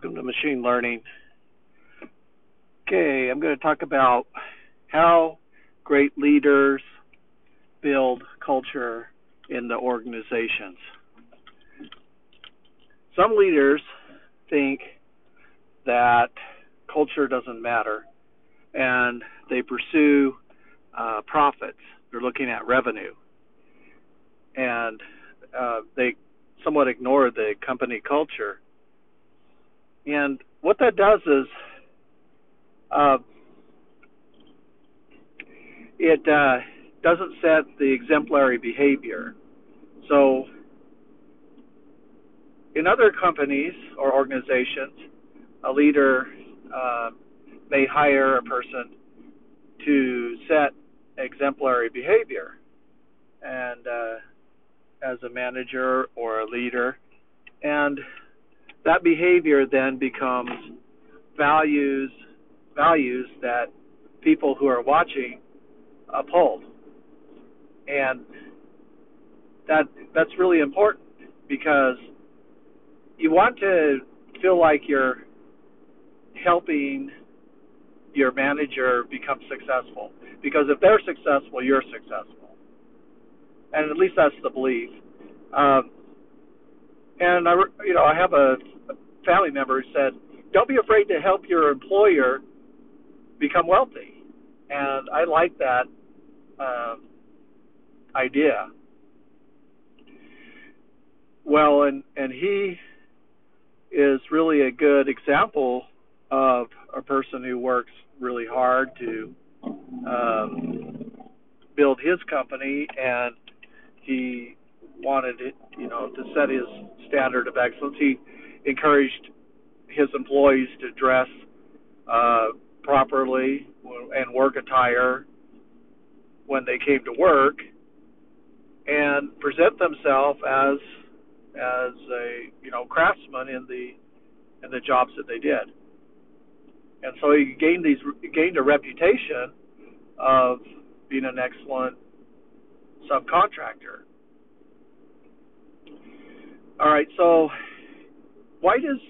Welcome to Machine Learning. Okay, I'm going to talk about how great leaders build culture in the organizations. Some leaders think that culture doesn't matter and they pursue uh, profits. They're looking at revenue. And uh, they somewhat ignore the company culture and what that does is uh, it uh, doesn't set the exemplary behavior. So, in other companies or organizations, a leader uh, may hire a person to set exemplary behavior. And uh, as a manager or a leader, and that behavior then becomes values values that people who are watching uphold. And that that's really important because you want to feel like you're helping your manager become successful because if they're successful you're successful. And at least that's the belief. Um, and I, you know, I have a family member who said, "Don't be afraid to help your employer become wealthy," and I like that um, idea. Well, and and he is really a good example of a person who works really hard to um, build his company, and he wanted it, you know, to set his standard of excellence. He encouraged his employees to dress uh, properly and work attire when they came to work, and present themselves as as a you know craftsman in the in the jobs that they did. And so he gained these gained a reputation of being an excellent subcontractor. All right, so why does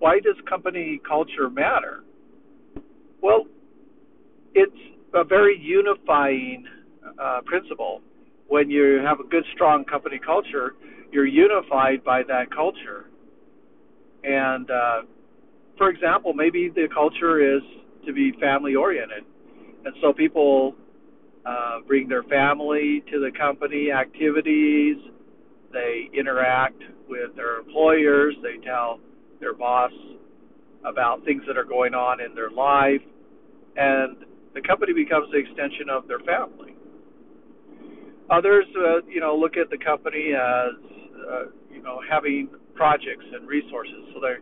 why does company culture matter? Well, it's a very unifying uh, principle. When you have a good, strong company culture, you're unified by that culture. And uh, for example, maybe the culture is to be family oriented, and so people uh, bring their family to the company activities they interact with their employers. They tell their boss about things that are going on in their life, and the company becomes the extension of their family. Others, uh, you know, look at the company as, uh, you know, having projects and resources. So they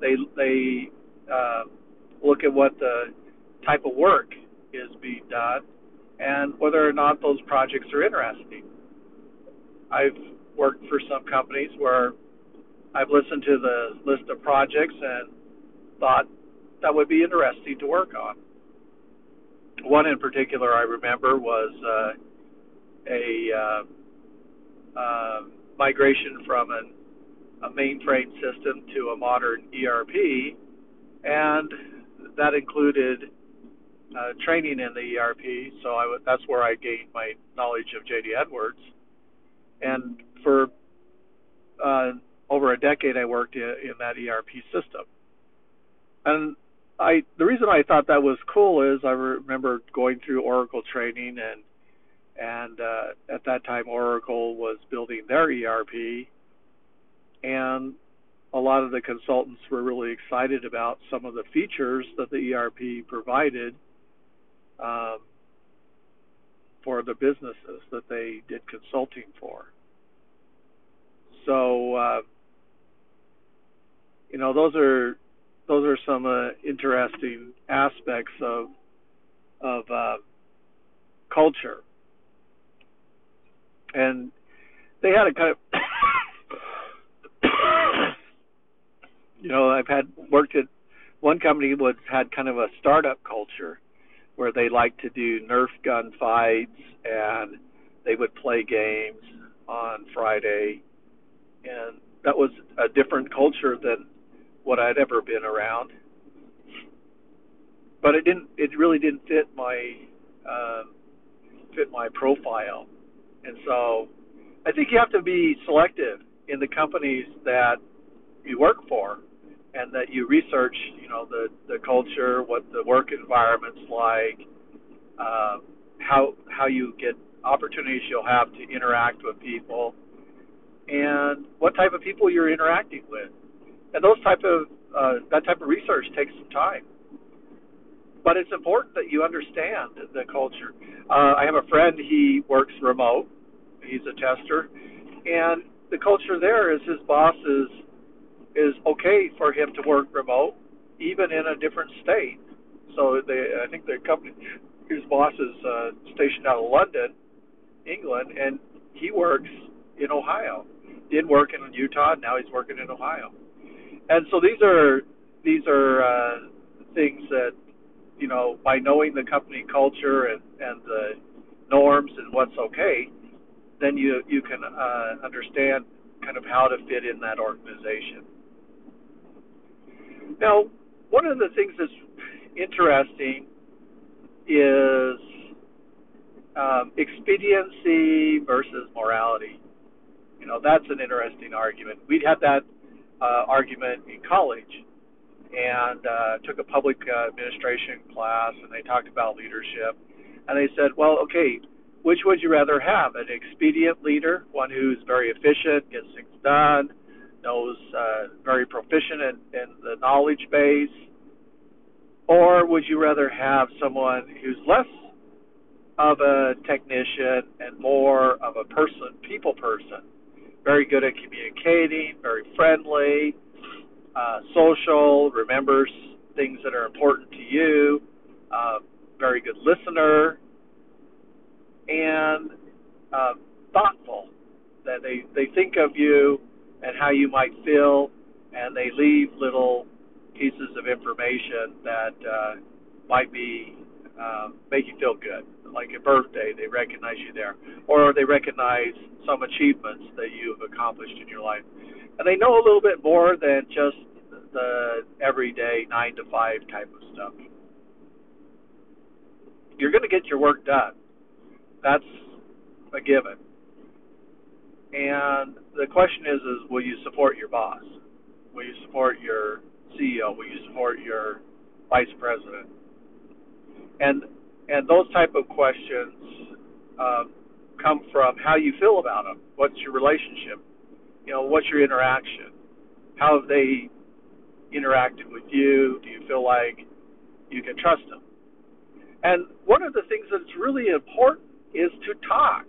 they they uh, look at what the type of work is being done and whether or not those projects are interesting. I've worked for some companies where I've listened to the list of projects and thought that would be interesting to work on. One in particular I remember was uh, a uh, uh, migration from an, a mainframe system to a modern ERP, and that included uh, training in the ERP. So I w- that's where I gained my knowledge of JD Edwards. And for uh, over a decade, I worked in, in that ERP system. And I, the reason I thought that was cool is I remember going through Oracle training, and and uh, at that time Oracle was building their ERP, and a lot of the consultants were really excited about some of the features that the ERP provided um, for the businesses that they did consulting for. So, uh, you know, those are those are some uh, interesting aspects of of uh, culture, and they had a kind of, you know, I've had worked at one company was had kind of a startup culture where they like to do Nerf gun fights and they would play games on Friday and that was a different culture than what I'd ever been around. But it didn't. It really didn't fit my uh, fit my profile, and so I think you have to be selective in the companies that you work for, and that you research. You know the the culture, what the work environment's like, uh, how how you get opportunities you'll have to interact with people, and what type of people you're interacting with. And those type of uh, that type of research takes some time. But it's important that you understand the culture. Uh, I have a friend. He works remote. He's a tester, and the culture there is his boss is is okay for him to work remote, even in a different state. So they, I think the company, his boss is uh, stationed out of London, England, and he works in Ohio. Did work in Utah, now he's working in Ohio. And so these are these are uh, things that you know by knowing the company culture and and the norms and what's okay, then you you can uh, understand kind of how to fit in that organization. Now, one of the things that's interesting is um, expediency versus morality. You know, that's an interesting argument. We'd had that uh, argument in college and uh, took a public uh, administration class, and they talked about leadership. And they said, well, okay, which would you rather have? An expedient leader, one who's very efficient, gets things done, knows uh, very proficient in, in the knowledge base, or would you rather have someone who's less of a technician and more of a person, people person. Very good at communicating, very friendly, uh, social, remembers things that are important to you, uh, very good listener, and uh, thoughtful. That they, they think of you and how you might feel, and they leave little pieces of information that uh, might be uh, make you feel good like a birthday, they recognize you there, or they recognize some achievements that you have accomplished in your life, and they know a little bit more than just the everyday nine to five type of stuff. You're going to get your work done. That's a given. And the question is, is will you support your boss? Will you support your CEO? Will you support your vice president? And and those type of questions um, come from how you feel about them. What's your relationship? You know, what's your interaction? How have they interacted with you? Do you feel like you can trust them? And one of the things that's really important is to talk.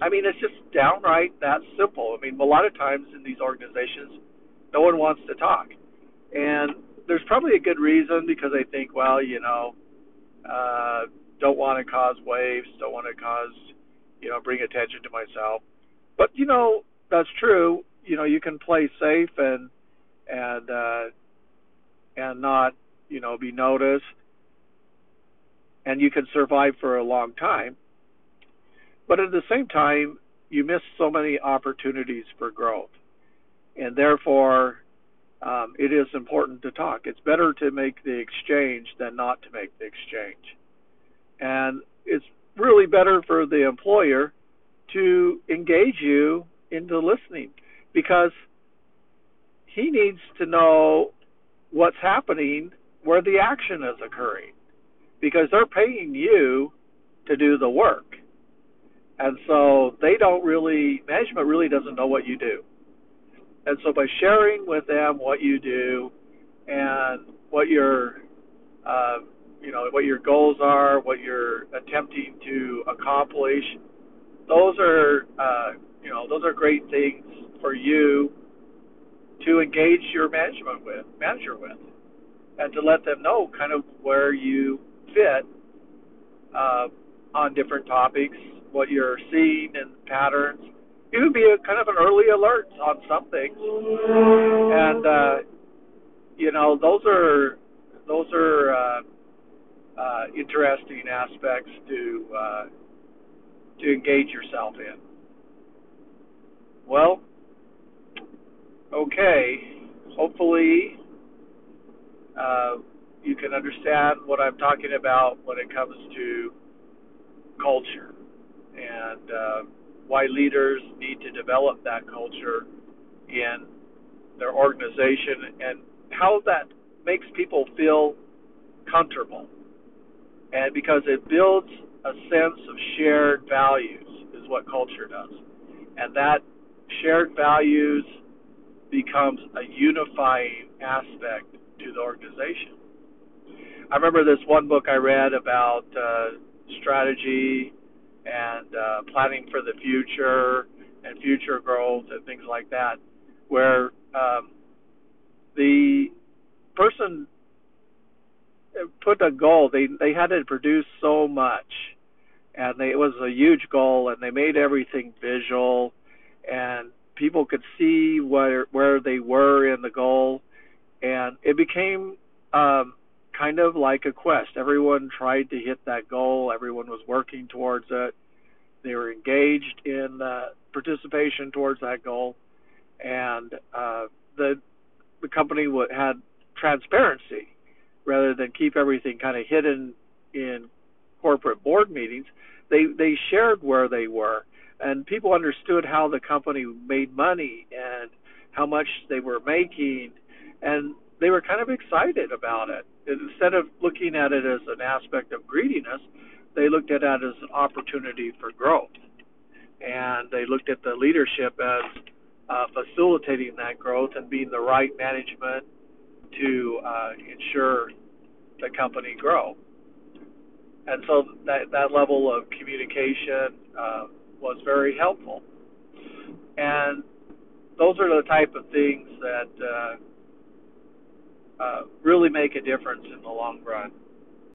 I mean, it's just downright that simple. I mean, a lot of times in these organizations, no one wants to talk. And there's probably a good reason because they think, well, you know, uh, don't want to cause waves, don't want to cause, you know, bring attention to myself. But you know, that's true. You know, you can play safe and and uh, and not, you know, be noticed, and you can survive for a long time. But at the same time, you miss so many opportunities for growth, and therefore um, it is important to talk. It's better to make the exchange than not to make the exchange. And it's really better for the employer to engage you into listening because he needs to know what's happening where the action is occurring because they're paying you to do the work. And so they don't really, management really doesn't know what you do. And so by sharing with them what you do and what your uh, you know what your goals are, what you're attempting to accomplish, those are uh, you know those are great things for you to engage your management with manager with, and to let them know kind of where you fit uh, on different topics, what you're seeing and patterns, would be a kind of an early alert on some things, and uh, you know those are those are uh, uh, interesting aspects to uh, to engage yourself in. Well, okay, hopefully, uh, you can understand what I'm talking about when it comes to culture. And uh, why leaders need to develop that culture in their organization and how that makes people feel comfortable. And because it builds a sense of shared values, is what culture does. And that shared values becomes a unifying aspect to the organization. I remember this one book I read about uh, strategy and uh, planning for the future and future growth and things like that, where um, the person put a goal. They they had to produce so much, and they, it was a huge goal, and they made everything visual, and people could see where where they were in the goal, and it became um, kind of like a quest. Everyone tried to hit that goal. Everyone was working towards it. They were engaged in uh, participation towards that goal, and uh, the the company w- had transparency rather than keep everything kind of hidden in corporate board meetings. They they shared where they were, and people understood how the company made money and how much they were making, and they were kind of excited about it. Instead of looking at it as an aspect of greediness, they looked at it as an opportunity for growth, and they looked at the leadership as uh, facilitating that growth and being the right management to uh, ensure the company grow. And so that that level of communication uh, was very helpful. And those are the type of things that uh, uh, really make a difference in the long run.